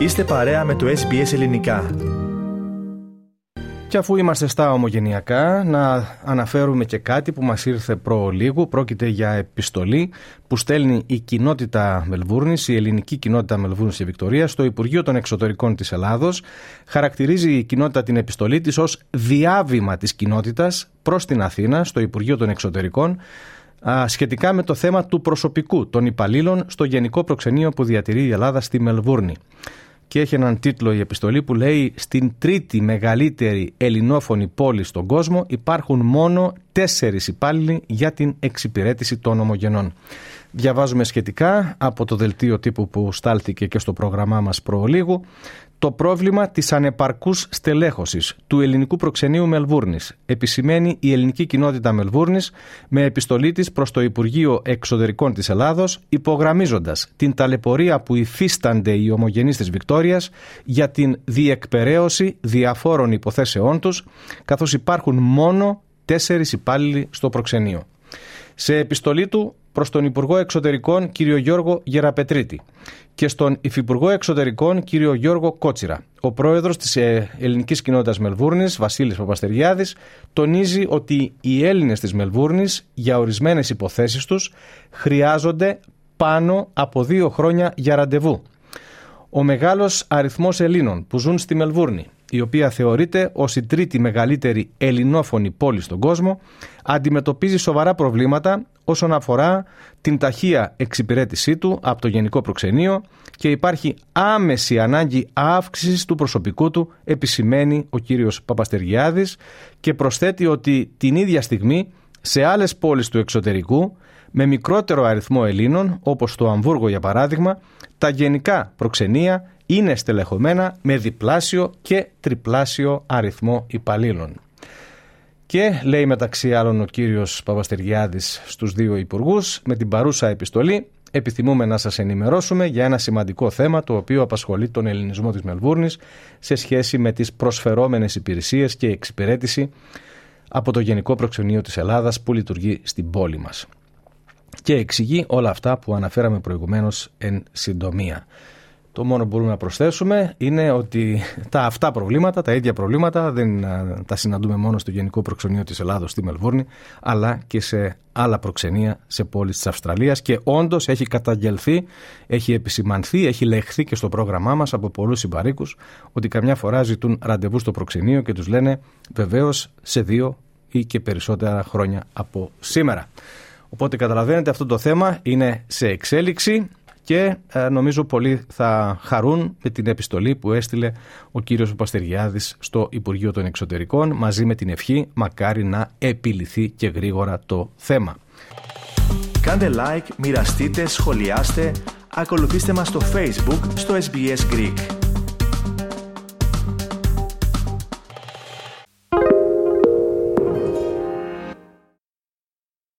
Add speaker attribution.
Speaker 1: Είστε παρέα με το SBS Ελληνικά.
Speaker 2: Και αφού είμαστε στα ομογενειακά, να αναφέρουμε και κάτι που μας ήρθε προ λίγου. Πρόκειται για επιστολή που στέλνει η κοινότητα Μελβούρνης, η ελληνική κοινότητα Μελβούρνης και Βικτωρίας, στο Υπουργείο των Εξωτερικών της Ελλάδος. Χαρακτηρίζει η κοινότητα την επιστολή της ως διάβημα της κοινότητας προς την Αθήνα, στο Υπουργείο των Εξωτερικών, σχετικά με το θέμα του προσωπικού των υπαλλήλων στο Γενικό Προξενείο που διατηρεί η Ελλάδα στη Μελβούρνη και έχει έναν τίτλο η επιστολή που λέει «Στην τρίτη μεγαλύτερη ελληνόφωνη πόλη στον κόσμο υπάρχουν μόνο τέσσερις υπάλληλοι για την εξυπηρέτηση των ομογενών». Διαβάζουμε σχετικά από το δελτίο τύπου που στάλθηκε και στο πρόγραμμά μας προλίγου το πρόβλημα της ανεπαρκούς στελέχωσης του ελληνικού προξενείου Μελβούρνης επισημαίνει η ελληνική κοινότητα Μελβούρνης με επιστολή της προς το Υπουργείο Εξωτερικών της Ελλάδος υπογραμμίζοντας την ταλαιπωρία που υφίστανται οι ομογενείς της Βικτόριας για την διεκπαιρέωση διαφόρων υποθέσεών τους καθώς υπάρχουν μόνο τέσσερις υπάλληλοι στο προξενείο. Σε επιστολή του προς τον Υπουργό Εξωτερικών κ. Γιώργο Γεραπετρίτη και στον Υφυπουργό Εξωτερικών κ. Γιώργο Κότσιρα. Ο πρόεδρος της ε, ελληνικής κοινότητας Μελβούρνης, Βασίλης Παπαστεριάδης, τονίζει ότι οι Έλληνες της Μελβούρνης για ορισμένες υποθέσεις τους χρειάζονται πάνω από δύο χρόνια για ραντεβού. Ο μεγάλος αριθμός Ελλήνων που ζουν στη Μελβούρνη η οποία θεωρείται ως η τρίτη μεγαλύτερη ελληνόφωνη πόλη στον κόσμο, αντιμετωπίζει σοβαρά προβλήματα όσον αφορά την ταχεία εξυπηρέτησή του από το Γενικό Προξενείο και υπάρχει άμεση ανάγκη αύξησης του προσωπικού του, επισημαίνει ο κύριος Παπαστεργιάδης και προσθέτει ότι την ίδια στιγμή σε άλλες πόλεις του εξωτερικού με μικρότερο αριθμό Ελλήνων, όπως το Αμβούργο για παράδειγμα, τα γενικά προξενία είναι στελεχωμένα με διπλάσιο και τριπλάσιο αριθμό υπαλλήλων. Και λέει μεταξύ άλλων ο κύριος Παπαστεργιάδης στους δύο υπουργούς με την παρούσα επιστολή επιθυμούμε να σας ενημερώσουμε για ένα σημαντικό θέμα το οποίο απασχολεί τον ελληνισμό της Μελβούρνης σε σχέση με τις προσφερόμενες υπηρεσίες και εξυπηρέτηση από το Γενικό Προξενείο της Ελλάδας που λειτουργεί στην πόλη μας. Και εξηγεί όλα αυτά που αναφέραμε προηγουμένως εν συντομία. Το μόνο που μπορούμε να προσθέσουμε είναι ότι τα αυτά προβλήματα, τα ίδια προβλήματα, δεν τα συναντούμε μόνο στο Γενικό Προξενείο της Ελλάδος στη Μελβούρνη, αλλά και σε άλλα προξενία σε πόλεις της Αυστραλίας και όντως έχει καταγγελθεί, έχει επισημανθεί, έχει λεχθεί και στο πρόγραμμά μας από πολλούς συμπαρίκους ότι καμιά φορά ζητούν ραντεβού στο προξενείο και τους λένε βεβαίως σε δύο ή και περισσότερα χρόνια από σήμερα. Οπότε καταλαβαίνετε αυτό το θέμα είναι σε εξέλιξη και ε, νομίζω πολλοί θα χαρούν με την επιστολή που έστειλε ο κύριος Παστεργιάδης στο Υπουργείο των Εξωτερικών μαζί με την ευχή μακάρι να επιληθεί και γρήγορα το θέμα.
Speaker 1: Κάντε like, μοιραστείτε, σχολιάστε, ακολουθήστε μας στο Facebook στο SBS Greek.